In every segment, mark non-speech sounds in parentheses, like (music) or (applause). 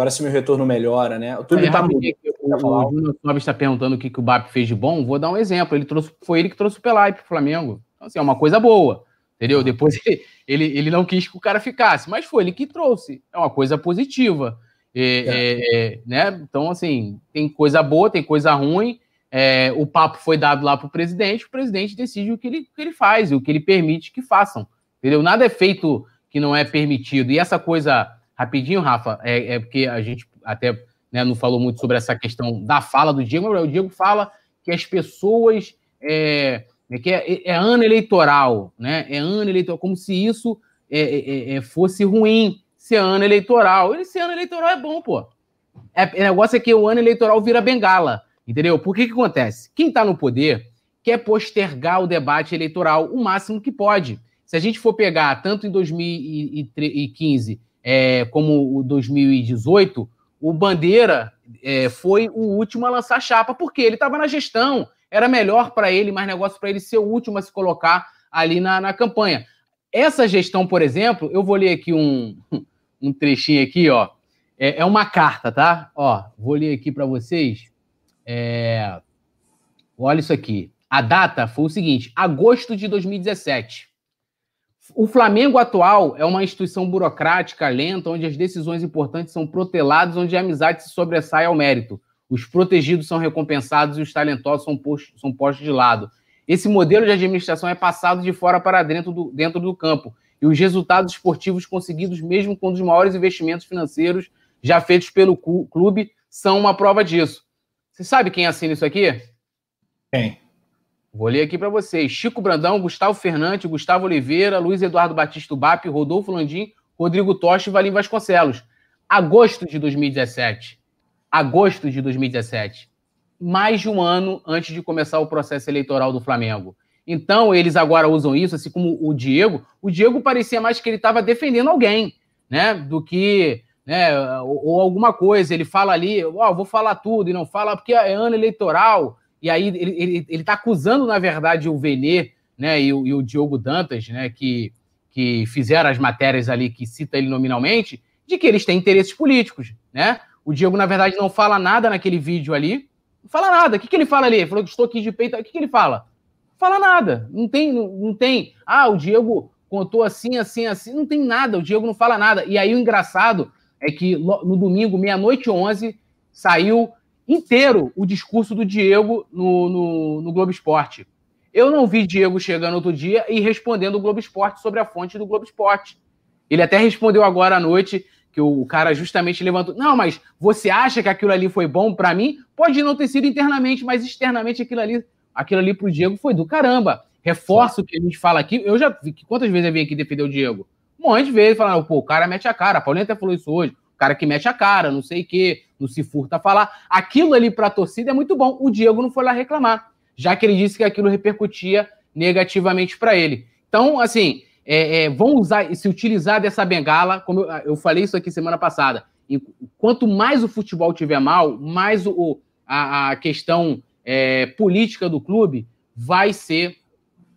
Agora se meu retorno melhora, né? O Túlio tá muito. O, o Júnior Sobis está perguntando o que, que o BAP fez de bom. Vou dar um exemplo. Ele trouxe, foi ele que trouxe o Pelai para o Flamengo. Então, assim, é uma coisa boa. Entendeu? Depois ele, (laughs) ele, ele, não quis que o cara ficasse, mas foi ele que trouxe. É uma coisa positiva. É, é. É, né? Então, assim, tem coisa boa, tem coisa ruim. É, o papo foi dado lá para o presidente, o presidente decide o que ele, o que ele faz, o que ele permite que façam. Entendeu? Nada é feito que não é permitido. E essa coisa, rapidinho, Rafa, é, é porque a gente até né, não falou muito sobre essa questão da fala do Diego, mas o Diego fala que as pessoas. É, é que é, é, ano eleitoral, né? É ano eleitoral, como se isso é, é, fosse ruim ser ano eleitoral. Esse ano eleitoral é bom, pô. É, o negócio é que o ano eleitoral vira bengala, entendeu? Por que que acontece? Quem está no poder quer postergar o debate eleitoral o máximo que pode. Se a gente for pegar tanto em 2015 é, como o 2018, o Bandeira é, foi o último a lançar chapa, porque ele estava na gestão, era melhor para ele, mais negócio para ele ser o último a se colocar ali na, na campanha. Essa gestão, por exemplo, eu vou ler aqui um, (laughs) um trechinho aqui, ó. É, é uma carta, tá? Ó, vou ler aqui para vocês. É... Olha isso aqui. A data foi o seguinte: agosto de 2017. O Flamengo atual é uma instituição burocrática, lenta, onde as decisões importantes são proteladas, onde a amizade se sobressai ao mérito. Os protegidos são recompensados e os talentosos são postos, são postos de lado. Esse modelo de administração é passado de fora para dentro do, dentro do campo. E os resultados esportivos conseguidos, mesmo com os maiores investimentos financeiros já feitos pelo clube, são uma prova disso. Você sabe quem assina isso aqui? Quem? Vou ler aqui para vocês. Chico Brandão, Gustavo Fernandes, Gustavo Oliveira, Luiz Eduardo Batista Bap, Rodolfo Landim, Rodrigo Tocha e Valim Vasconcelos. Agosto de 2017. Agosto de 2017. Mais de um ano antes de começar o processo eleitoral do Flamengo. Então, eles agora usam isso, assim como o Diego. O Diego parecia mais que ele estava defendendo alguém, né? Do que. Né, ou, ou alguma coisa. Ele fala ali, ó, oh, vou falar tudo, e não fala porque é ano eleitoral e aí ele está acusando, na verdade, o Venê né, e, o, e o Diogo Dantas, né, que, que fizeram as matérias ali que cita ele nominalmente, de que eles têm interesses políticos. Né? O Diego, na verdade, não fala nada naquele vídeo ali. Não fala nada. O que, que ele fala ali? Ele falou que estou aqui de peito. O que, que ele fala? Não fala nada. Não tem, não, não tem. Ah, o Diego contou assim, assim, assim. Não tem nada. O Diego não fala nada. E aí o engraçado é que no domingo, meia-noite 11, saiu inteiro o discurso do Diego no, no, no Globo Esporte. Eu não vi Diego chegando outro dia e respondendo o Globo Esporte sobre a fonte do Globo Esporte. Ele até respondeu agora à noite que o cara justamente levantou. Não, mas você acha que aquilo ali foi bom para mim? Pode não ter sido internamente, mas externamente aquilo ali, aquilo ali pro Diego foi do caramba. Reforço o que a gente fala aqui. Eu já vi quantas vezes eu vim aqui defender o Diego? Um monte de vezes falando, pô, o cara mete a cara. A Paulinha até falou isso hoje cara que mete a cara, não sei o quê, não se furta a falar. Aquilo ali para a torcida é muito bom. O Diego não foi lá reclamar, já que ele disse que aquilo repercutia negativamente para ele. Então, assim, é, é, vão usar, se utilizar dessa bengala, como eu, eu, falei isso aqui semana passada. E quanto mais o futebol tiver mal, mais o, a, a questão é, política do clube vai ser,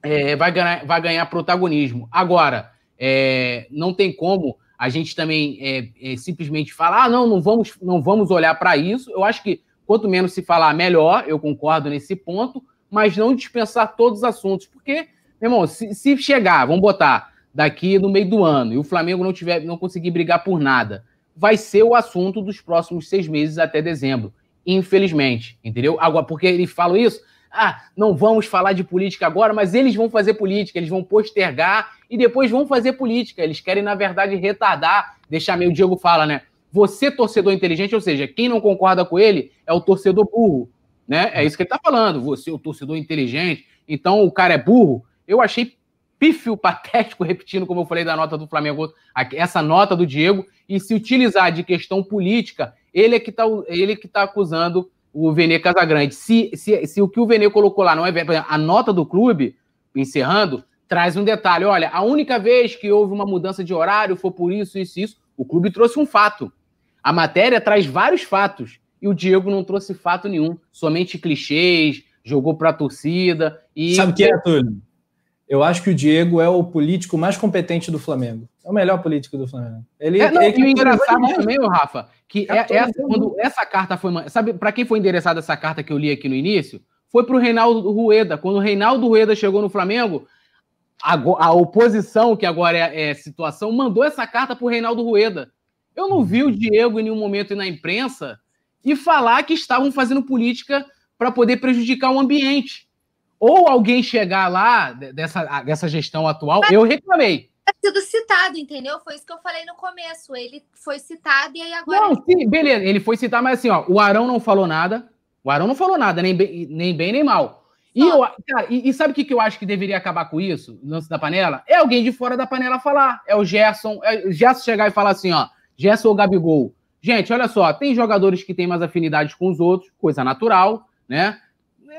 é, vai, ganhar, vai ganhar protagonismo. Agora, é, não tem como a gente também é, é, simplesmente falar, ah, não, não vamos, não vamos olhar para isso. Eu acho que quanto menos se falar, melhor, eu concordo nesse ponto, mas não dispensar todos os assuntos, porque, meu irmão, se, se chegar, vamos botar daqui no meio do ano e o Flamengo não tiver, não conseguir brigar por nada, vai ser o assunto dos próximos seis meses até dezembro, infelizmente, entendeu? Agora, porque eles falam isso, ah, não vamos falar de política agora, mas eles vão fazer política, eles vão postergar e depois vão fazer política. Eles querem, na verdade, retardar, deixar meio, o Diego fala, né? Você, torcedor inteligente, ou seja, quem não concorda com ele é o torcedor burro, né? É isso que ele tá falando. Você, o torcedor inteligente, então o cara é burro. Eu achei pífio, patético, (laughs) repetindo como eu falei da nota do Flamengo, essa nota do Diego, e se utilizar de questão política, ele é que tá, ele que tá acusando o Vene Casagrande. Se, se, se o que o Vene colocou lá não é exemplo, a nota do clube, encerrando, traz um detalhe. Olha, a única vez que houve uma mudança de horário foi por isso, isso, isso. O clube trouxe um fato. A matéria traz vários fatos. E o Diego não trouxe fato nenhum. Somente clichês, jogou para a torcida. E... Sabe o que é, Túlio? Eu acho que o Diego é o político mais competente do Flamengo. É o melhor político do Flamengo. Ele, é, não, ele e o engraçado também, Rafa, que é, essa, quando essa carta foi. Sabe, para quem foi endereçada essa carta que eu li aqui no início? Foi para o Reinaldo Rueda. Quando o Reinaldo Rueda chegou no Flamengo, a, a oposição, que agora é, é situação, mandou essa carta para o Reinaldo Rueda. Eu não vi o Diego em nenhum momento na imprensa e falar que estavam fazendo política para poder prejudicar o ambiente. Ou alguém chegar lá dessa, dessa gestão atual, Mas eu reclamei. É sido citado, entendeu? Foi isso que eu falei no começo. Ele foi citado e aí agora. Não, sim, beleza, ele foi citado, mas assim, ó, o Arão não falou nada. O Arão não falou nada, nem bem nem, bem, nem mal. E, eu, cara, e, e, sabe o que, que eu acho que deveria acabar com isso, lance da panela? É alguém de fora da panela falar. É o Gerson. É o Gerson chegar e falar assim, ó. Gerson ou Gabigol. Gente, olha só, tem jogadores que têm mais afinidades com os outros, coisa natural, né?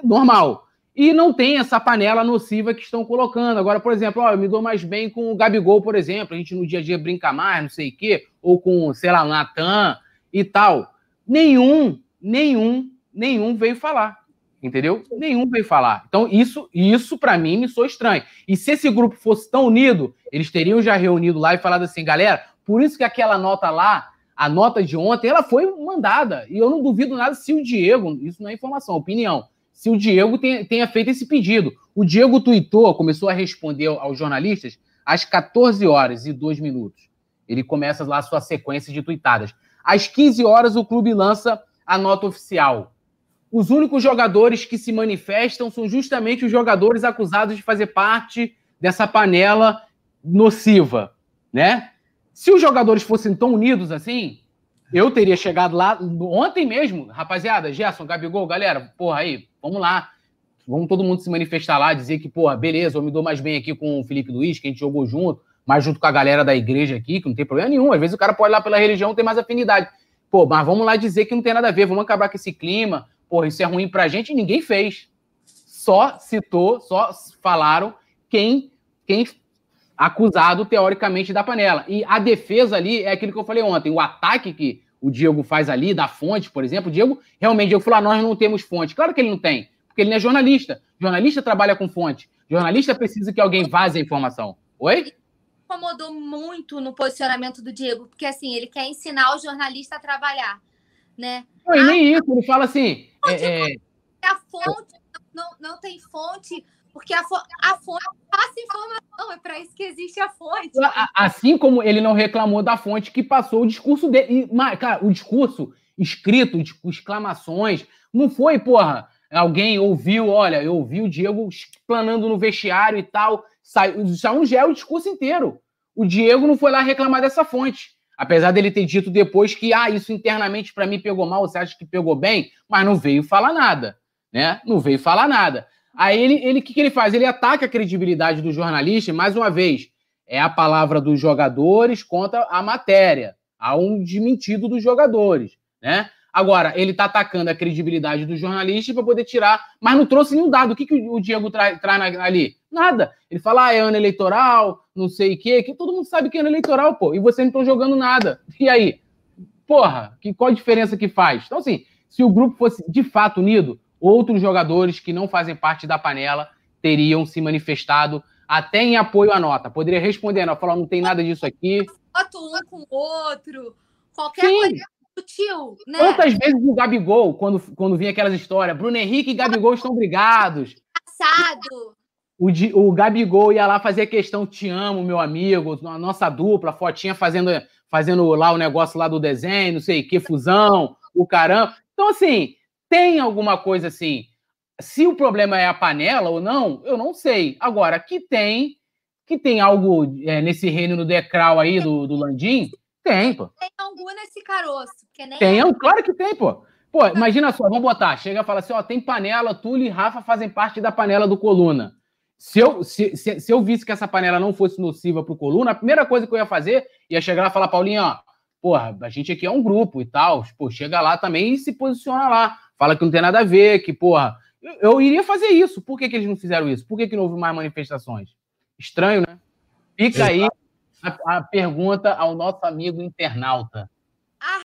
Normal. E não tem essa panela nociva que estão colocando. Agora, por exemplo, ó, eu me dou mais bem com o Gabigol, por exemplo. A gente no dia a dia brinca mais, não sei o quê. Ou com, sei lá, o Natan e tal. Nenhum, nenhum, nenhum veio falar entendeu? Nenhum veio falar. Então, isso, isso para mim me soa estranho. E se esse grupo fosse tão unido, eles teriam já reunido lá e falado assim, galera, por isso que aquela nota lá, a nota de ontem, ela foi mandada. E eu não duvido nada se o Diego, isso não é informação, é opinião, se o Diego tenha, tenha feito esse pedido. O Diego tweetou, começou a responder aos jornalistas às 14 horas e 2 minutos. Ele começa lá a sua sequência de tweetadas. Às 15 horas, o clube lança a nota oficial os únicos jogadores que se manifestam são justamente os jogadores acusados de fazer parte dessa panela nociva, né? Se os jogadores fossem tão unidos assim, eu teria chegado lá ontem mesmo, rapaziada, Gerson, Gabigol, galera, porra aí, vamos lá. Vamos todo mundo se manifestar lá, dizer que, porra, beleza, eu me dou mais bem aqui com o Felipe Luiz, que a gente jogou junto, mas junto com a galera da igreja aqui, que não tem problema nenhum. Às vezes o cara pode ir lá pela religião, tem mais afinidade. Pô, mas vamos lá dizer que não tem nada a ver, vamos acabar com esse clima, porra, isso é ruim pra gente, e ninguém fez. Só citou, só falaram quem, quem acusado teoricamente da panela. E a defesa ali é aquilo que eu falei ontem, o ataque que o Diego faz ali, da fonte, por exemplo, o Diego, realmente, Diego falou, ah, nós não temos fonte. Claro que ele não tem, porque ele não é jornalista. Jornalista trabalha com fonte. Jornalista precisa que alguém vaze a informação. Oi? Incomodou muito no posicionamento do Diego, porque assim, ele quer ensinar o jornalista a trabalhar, né? Não, e nem isso, ele fala assim, é, é... A fonte não, não tem fonte, porque a, fo a fonte passa informação, é para isso que existe a fonte. Assim como ele não reclamou da fonte que passou o discurso dele. E, cara, o discurso escrito, exclamações, não foi, porra, alguém ouviu, olha, eu ouvi o Diego explanando no vestiário e tal, saiu, saiu é o discurso inteiro. O Diego não foi lá reclamar dessa fonte. Apesar dele ter dito depois que, ah, isso internamente para mim pegou mal, você acha que pegou bem? Mas não veio falar nada, né? Não veio falar nada. Aí ele, ele, que, que ele faz? Ele ataca a credibilidade do jornalista, mais uma vez, é a palavra dos jogadores contra a matéria. Há um desmentido dos jogadores, né? Agora, ele está atacando a credibilidade do jornalista para poder tirar, mas não trouxe nenhum dado. O que, que o Diego traz tra ali? Nada. Ele fala, ah, é ano eleitoral, não sei o quê, que todo mundo sabe que é ano eleitoral, pô, e vocês não estão jogando nada. E aí? Porra, que, qual a diferença que faz? Então, assim, se o grupo fosse de fato unido, outros jogadores que não fazem parte da panela teriam se manifestado até em apoio à nota. Poderia responder, não, falar, não tem nada disso aqui. Foto um com o outro, qualquer Sim. coisa sutil, né? Quantas vezes o Gabigol, quando, quando vinha aquelas histórias, Bruno Henrique e Gabigol estão brigados. Passado. O, o Gabigol ia lá fazer questão, te amo, meu amigo, a nossa dupla, fotinha fazendo, fazendo lá o negócio lá do desenho, não sei que, fusão, o caramba. Então, assim, tem alguma coisa assim. Se o problema é a panela ou não, eu não sei. Agora, que tem, que tem algo é, nesse reino no decral aí do, do Landim, tem, pô. Tem angu nesse caroço. Que nem tem, é. claro que tem, pô. Pô, imagina só, vamos botar, chega e fala assim, ó, tem panela, Túlio e Rafa fazem parte da panela do Coluna. Se eu, se, se, se eu visse que essa panela não fosse nociva pro Coluna, a primeira coisa que eu ia fazer, ia chegar lá e falar, Paulinho, ó, porra, a gente aqui é um grupo e tal, pô, chega lá também e se posiciona lá. Fala que não tem nada a ver, que, porra, eu, eu iria fazer isso. Por que, que eles não fizeram isso? Por que, que não houve mais manifestações? Estranho, né? Fica aí a, a pergunta ao nosso amigo internauta.